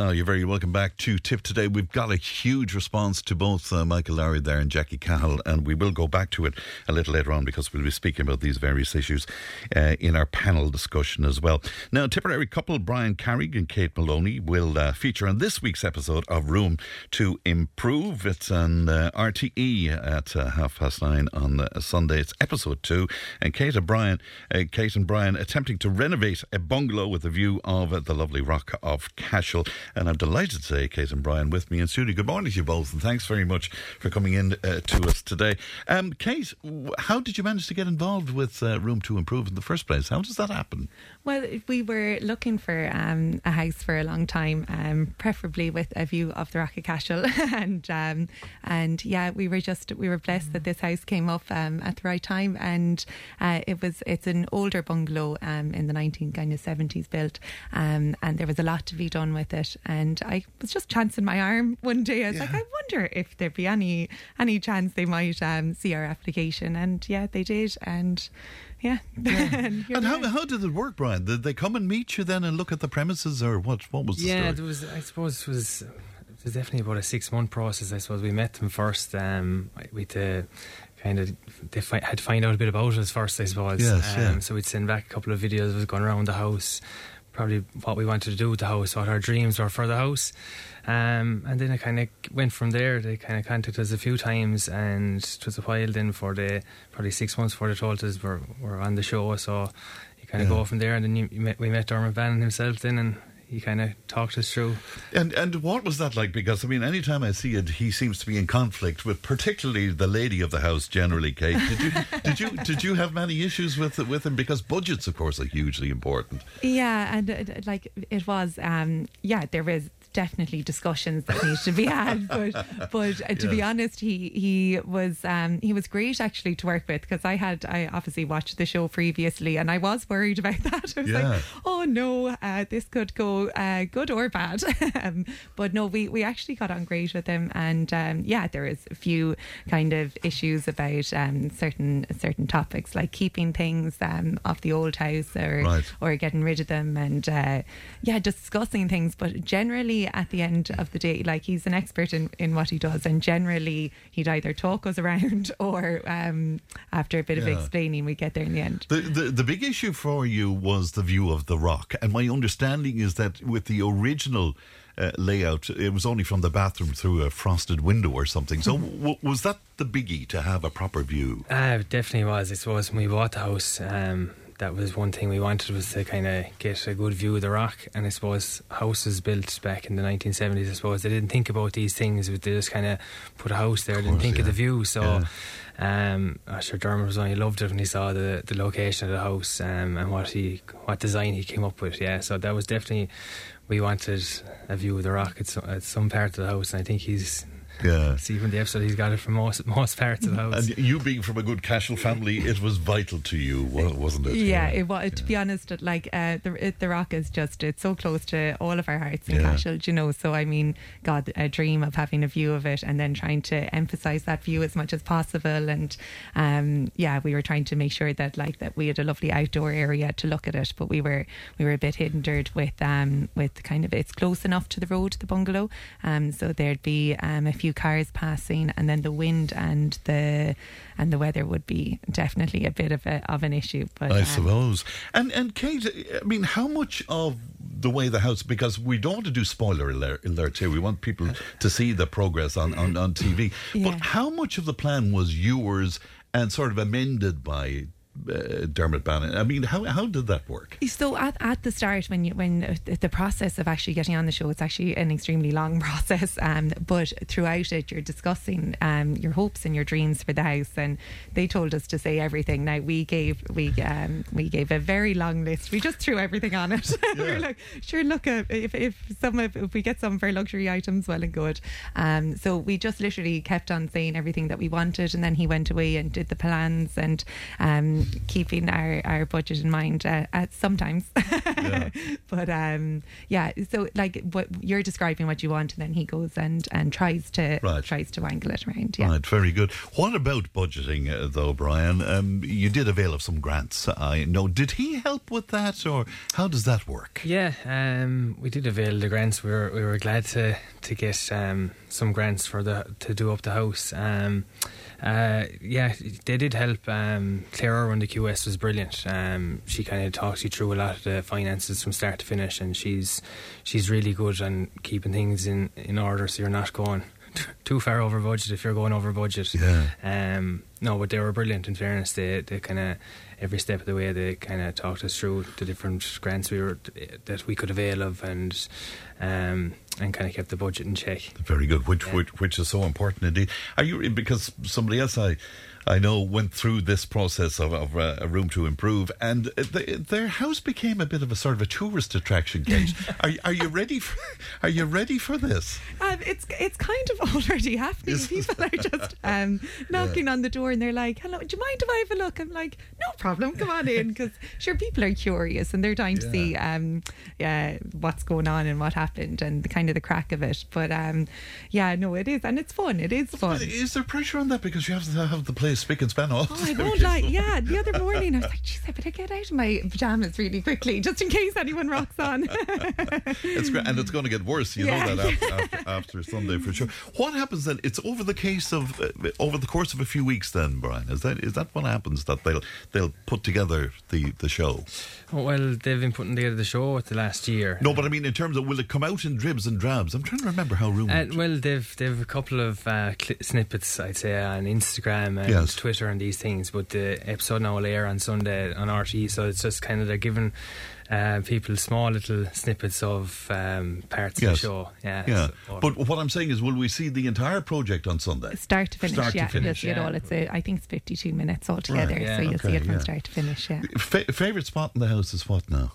Oh, you're very welcome back to Tip Today. We've got a huge response to both uh, Michael Lowry there and Jackie Cahill, and we will go back to it a little later on because we'll be speaking about these various issues uh, in our panel discussion as well. Now, Tipperary couple Brian Carrigg and Kate Molony will uh, feature on this week's episode of Room to Improve. It's on uh, RTE at uh, half past nine on uh, Sunday. It's episode two, and Kate and Brian, Kate and Brian attempting to renovate a bungalow with a view of the lovely rock of Cashel. And I'm delighted to say Kate and Brian with me in studio. Good morning to you both, and thanks very much for coming in uh, to us today. Um, Kate, how did you manage to get involved with uh, Room to Improve in the first place? How does that happen? Well, we were looking for um, a house for a long time, um, preferably with a view of the Rock of Cashel, and um, and yeah, we were just we were blessed that this house came up um, at the right time, and uh, it was it's an older bungalow um, in the nineteen kind of seventies built, um, and there was a lot to be done with it, and I was just chancing my arm one day. I was yeah. like, I wonder if there'd be any any chance they might um, see our application, and yeah, they did, and yeah. yeah. and, and how, how did it work, Brian? Did they come and meet you then and look at the premises, or what? What was the yeah? Story? there was. I suppose it was. It was definitely about a six month process. I suppose we met them first. Um, we to kind of they fi- had to find out a bit about us first. I suppose. Yes, um, yeah. So we'd send back a couple of videos of us going around the house probably what we wanted to do with the house, what our dreams were for the house. Um, and then it kind of went from there. They kind of contacted us a few times, and it was a while then for the probably six months before they told us we're, we're on the show. So you kind of yeah. go from there, and then you, you met, we met Dermot Bannon himself then, and he kind of talked us through. And and what was that like? Because I mean, anytime I see it, he seems to be in conflict with particularly the lady of the house. Generally, Kate, did you did you did you have many issues with with him? Because budgets, of course, are hugely important. Yeah, and uh, like it was. Um, yeah, there was definitely discussions that need to be had. But but uh, to yeah. be honest, he he was um, he was great actually to work with because I had I obviously watched the show previously and I was worried about that. I was yeah. like, oh no, uh, this could go uh, good or bad. um, but no, we we actually got on great with him, and um, yeah, there is a few kind of issues about um, certain certain topics like keeping things um, off the old house or right. or getting rid of them, and uh, yeah, discussing things. But generally at the end of the day, like he's an expert in, in what he does, and generally he'd either talk us around or um, after a bit yeah. of explaining, we get there in the end. The, the, the big issue for you was the view of the rock, and my understanding is that with the original. Uh, layout. It was only from the bathroom through a frosted window or something. So, w- was that the biggie to have a proper view? Uh, it definitely was. It was when we bought the house. Um, that was one thing we wanted was to kind of get a good view of the rock. And I suppose houses built back in the 1970s, I suppose they didn't think about these things. They just kind of put a house there, course, didn't think yeah. of the view. So. Yeah. Um, I'm sure Dermot was on. He loved it when he saw the, the location of the house um, and what he what design he came up with. Yeah, so that was definitely we wanted a view of the rock at some, at some part of the house, and I think he's yeah. See, from the episode, he's got it from most most parts of the house. And you being from a good Cashel family, it was vital to you, wasn't it? Yeah, yeah. it was. To be honest, like uh, the it, the Rock is just it's so close to all of our hearts in yeah. Cashel, you know. So I mean, God, a dream of having a view of it, and then trying to emphasise that view as much as possible. And um, yeah, we were trying to make sure that like that we had a lovely outdoor area to look at it, but we were we were a bit hindered with um with kind of it's close enough to the road, the bungalow, um, so there'd be um a few few cars passing, and then the wind and the and the weather would be definitely a bit of a, of an issue. But I um, suppose. And and Kate, I mean, how much of the way the house because we don't want to do spoiler alert, alert here. We want people to see the progress on, on, on TV. Yeah. But how much of the plan was yours and sort of amended by uh, Dermot Bannon. I mean, how how did that work? So at, at the start, when you when the process of actually getting on the show, it's actually an extremely long process. Um, but throughout it, you're discussing um, your hopes and your dreams for the house, and they told us to say everything. Now we gave we um, we gave a very long list. We just threw everything on it. Yeah. we are like, sure, look, uh, if if some of, if we get some our luxury items, well and good. Um, so we just literally kept on saying everything that we wanted, and then he went away and did the plans and um keeping our, our budget in mind uh, at sometimes. Yeah. but um, yeah, so like what you're describing what you want, and then he goes and and tries to Right. tries to wangle it around. Yeah. Right, very good. What about budgeting, uh, though, Brian? Um, you did avail of some grants. I know. Did he help with that, or how does that work? Yeah, um, we did avail the grants. We were we were glad to to get um, some grants for the to do up the house. Uh, yeah, they did help. Um, Claire Irwin, the QS, was brilliant. Um, she kind of talks you through a lot of the finances from start to finish, and she's she's really good on keeping things in in order, so you're not going too far over budget if you're going over budget. Yeah. Um, no, but they were brilliant. In fairness, they they kind of every step of the way they kind of talked us through the different grants we were that we could avail of, and um, and kind of kept the budget in check. Very good, which Yeah. which which is so important indeed. Are you because somebody else I I know went through this process of, of uh, a room to improve, and the, their house became a bit of a sort of a tourist attraction. Kate, are are you ready? For, are you ready for this? Um, it's it's kind of already happening. People are just um, knocking on the door and they're like, "Hello, do you mind if I have a look?" I'm like, "No problem, come on in." Because sure, people are curious and they're dying to Yeah. see um, yeah, what's going on and what happened and the kind of the crack of it. But um, yeah, no, it is, and it's fun. It is fun. Is there pressure on that because you have to have the place spick and span all? Oh, I won't lie. Yeah, the other morning I was like, "Geez, I better get out of my pajamas really quickly, just in case anyone rocks on." It's great, and it's going to get worse. You Yeah. know that after, after, after Sunday for sure. What happens then? It's over the case of uh, over the course of a few weeks. Then, Brian, is that is that what happens? That they'll they'll put together the the show. Well, they've been putting together the show for the last year. No, but I mean in terms of will it come out in dribs and drabs? I'm trying to remember how room. Uh, well, they've they've a couple of uh, cli snippets, I'd say, on Instagram and Yes. Twitter and these things. But the episode now will air on Sunday on RT, so it's just kind of they're giving uh, people small little snippets of um, parts of the show. Yeah, yeah, so- but what I'm saying is, will we see the entire project on Sunday? Start to finish, Start to yeah, finish, you'll see it all. It's a, I think it's 52 minutes altogether, Right, yeah, so you'll okay, see it from yeah. start to finish. Yeah. Fa- favorite spot in the house is what now?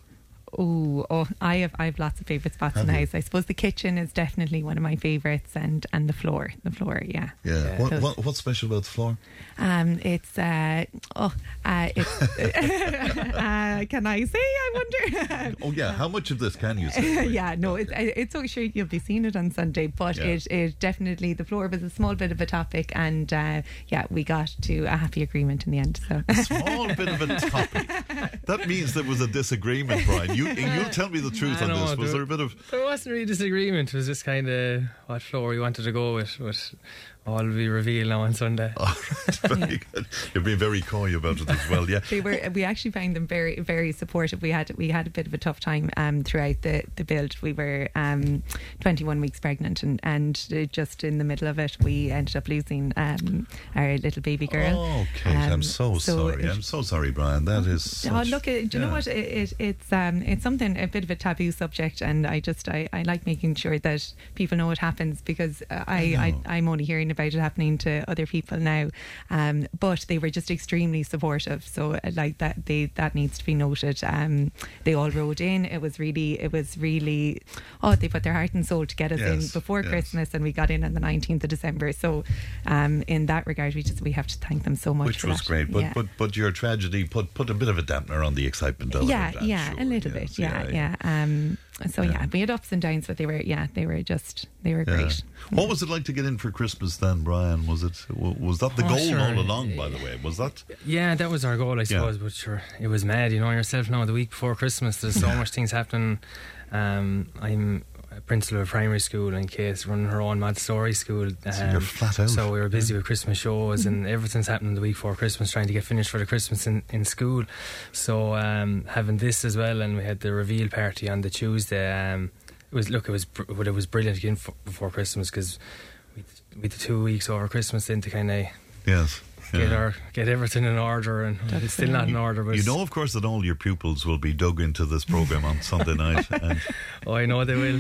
Ooh, oh, I have I have lots of favourite spots in the you? house. I suppose the kitchen is definitely one of my favourites, and and the floor, the floor, yeah. Yeah, Yeah. What, So- what what's special about the floor? Um, it's uh, oh, uh, it's uh, can I say? I wonder. Oh yeah, how much of this can you say? yeah, no, it's it's so sure you'll be seeing it on Sunday, but Yeah. it, it definitely the floor was a small bit of a topic, and uh, yeah, we got to a happy agreement in the end. So small bit of a topic. That means there was a disagreement, Brian. You you'll tell me the truth I on know, this. Was there- there a bit of There wasn't really disagreement. It was just kind of what floor we wanted to go with. But all will be revealed now on Sunday. Oh, very good. You're being very coy about it as well. Yeah. they were we actually found them very very supportive we had we had a bit of a tough time um, throughout the, the build we were um, 21 weeks pregnant and and uh, just in the middle of it we ended up losing um, our little baby girl Oh, Kate, I'm Um, so, sorry. it- I'm so sorry, Brian. That is. Oh such- look! uh, Do you know what? It, it, it's um, it's something a bit of a taboo subject, and I just I, I like making sure that people know what happens because uh, I, I I. I am only hearing about it happening to other people now. Um, but they were just extremely supportive, so uh, like that they that needs to be noted. Um, they all rode in. It was really it was really oh they put their heart and soul to get us in before yes. Christmas, and we got in on the 19th of December. So um, in that regard, we just we have to thank them so much. Which for was that. great, but, Yeah. but but your tragedy put put a bit of a dampener on the excitement yeah, it. Yeah, sure, a little yes, bit, yeah, yeah. Um, so Yeah. yeah. we had ups and downs, but they were, yeah, they were just, they were Yeah. great. What was it like to get in for Christmas then, Brian? Was it was that the Oh, goal sure. all along? By the way, was that? Yeah, that was our goal, I suppose. But sure, it was mad. You know yourself now. The week before Christmas, there's so much things happening. Um, I'm a principal of a primary school, and Kate's running her own Montessori school. Um, So flat out. So we were busy with Christmas shows, and everything's happening the week before Christmas, trying to get finished for the Christmas in, in school. So um, having this as well, and we had the reveal party on the Tuesday. Um, it was look, it was well, it was brilliant again for, before Christmas because we we the two weeks over Christmas then to kind of Yes. Get yeah. our get everything in order, and it's still not in order. But You know, of course, that all your pupils will be dug into this program on Sunday night. Oh, I know they will.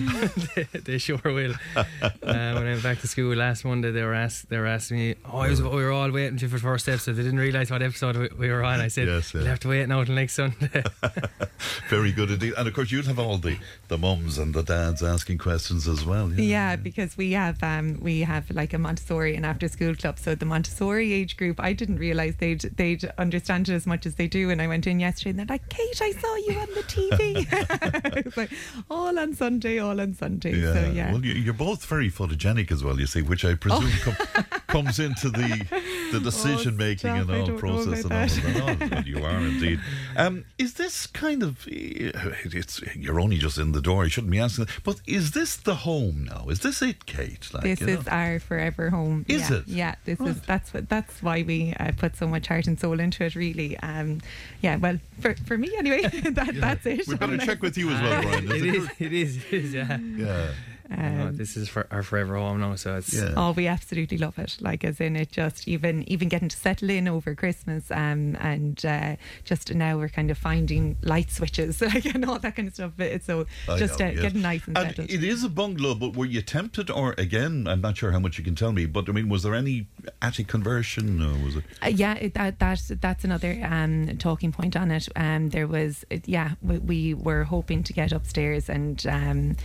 they, they sure will. uh, when I went back to school last Monday, they were asked they were asking me, "Oh, I was, we were all waiting for the first episode. They didn't realise what episode we, we were on." I said, Yes, yeah. "You'll have to wait now till next Sunday." very good indeed. And of course, you'll have all the, the mums and the dads asking questions as well. Yeah, because we have um, we have like a Montessori and after school club. So the Montessori age group, I didn't realize they'd they'd understand it as much as they do. And I went in yesterday, and they're like, "Kate, I saw you on the TV." it's like all on Sunday, all on Sunday. Yeah. So yeah. Well, you- you're both very photogenic as well, you see, which I presume oh. com- comes into the the decision making Oh. and I all process and all about of that. Oh, you are indeed. Um, is this kind of it's you're only just in the door, you shouldn't be asking but is this the home now? Is this it, Kate? Like, this you know? is our forever home. Is yeah, it? Yeah, this Right. is that's what that's why we uh, put so much heart and soul into it. Really, um, yeah. Well, for for me anyway, that that's it. We better check with you as well, Brian. Is it it is, it is, it is, yeah. Yeah. No, Um, this is for our forever home now, so it's Yeah. Oh, we absolutely love it. Like, as in, it just even even getting to settle in over Christmas, um, and uh, just now we're kind of finding light switches, like, and all that kind of stuff. But It's so I just know, uh, yes. getting nice and, And settled. it is a bungalow, but were you tempted, or again, I'm not sure how much you can tell me, but I mean, was there any attic conversion, or was it? Uh, yeah, it, that that's that's another um, talking point on it. Um, there was, yeah, we, we were hoping to get upstairs, and um,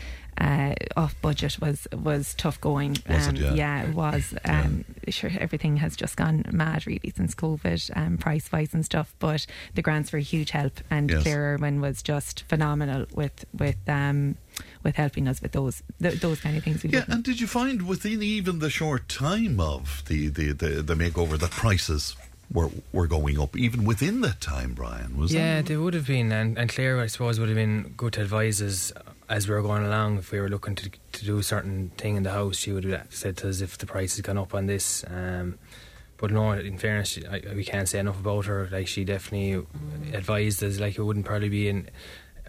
uh, off budget was was tough going. Was it? um, Yeah. it was. Um, Sure, everything has just gone mad really since COVID, um, price wise and stuff. But the grants were a huge help, and Yes. Claire Irwin was just phenomenal with with um, with helping us with those th- those kind of things. We Yeah, wouldn't- and did you find within even the short time of the, the, the, the makeover that prices were were going up, even within that time, Brian? Was yeah, that? they would have been, and, and Claire, I suppose, would have been good to advise us as we were going along. If we were looking to to do a certain thing in the house, she would have said to us if the price has gone up on this. Um, but no, in fairness, she- I, we can't say enough about her. Like she definitely advised us. Like it wouldn't probably be in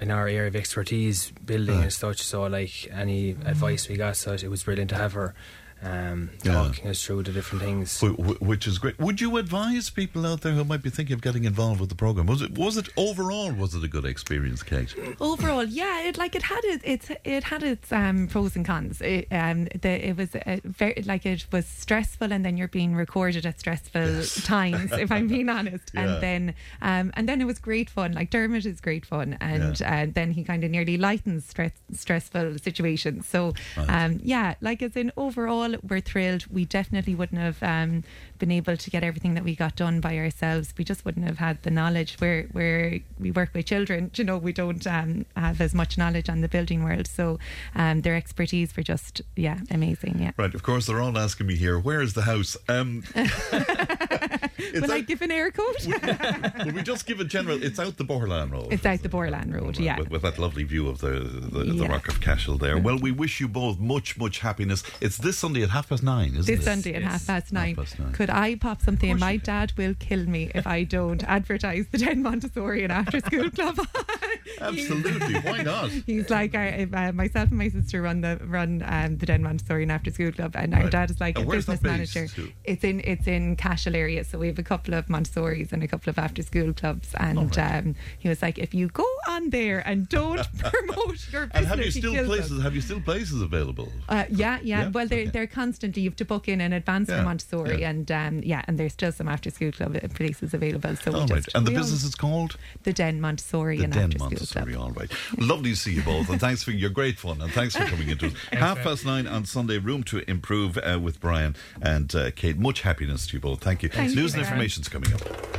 in our area of expertise, building Right. and such. So like any advice we got, so it was brilliant to have her. Um, Yeah. talking us through the different things. Wh- wh- Which is great. Would you advise people out there who might be thinking of getting involved with the program? Was it was it overall was it a good experience, Kate? overall, yeah, it like it had it, it's it had its um, pros and cons. It, um, the, it was uh, very like it was stressful, and then you're being recorded at stressful times. If I'm being honest, Yeah. and then um, and then it was great fun. Like Dermot is great fun, and Yeah. uh, then he kind of nearly lightens stress, stressful situations. So um, yeah, like as in overall, we're thrilled. We definitely wouldn't have um, been able to get everything that we got done by ourselves. We just wouldn't have had the knowledge. Where where we work with children, you know, we don't um, have as much knowledge on the building world. So um, their expertise were just yeah amazing. Yeah. Right. Of course, they're all asking me here. Where is the house? It's Will I give an Eircode? Will we just give a general? It's out the Borland Road. it's out the Borland Road. Yeah. With, with that lovely view of the the, the Rock of Cashel there. Well, we wish you both much, much happiness. It's this Sunday at half past nine, isn't This it? Sunday at yes. half past nine. past nine. Could I pop something? In? My dad will kill me if I don't advertise the Den Montessori and After School Club. Absolutely. Why not? He's like, I, uh, myself and my sister run the run um, the Den Montessori and After School Club, and our Right. dad is like And a business manager. It's in it's in Cashel area, so we have a couple of Montessoris and a couple of After School clubs, and right. um, he was like, if you go on there and don't promote your business, And have you still kills us." places? Have you still places available? Uh, yeah, yeah, Yeah? Well, they're Okay. they're constantly you have to book in in advance Yeah, for Montessori, yeah. and um, yeah, and there's still some after school club places available. So All right. just, And the business is called the Den Montessori the and Den after school Montessori. club. All right. Lovely to see you both, and thanks for your great fun, and thanks for coming into us. Half past nine on Sunday. Room to improve uh, with Brian and uh, Kate. Much happiness to you both. Thank you. Thank News you. and information's coming up.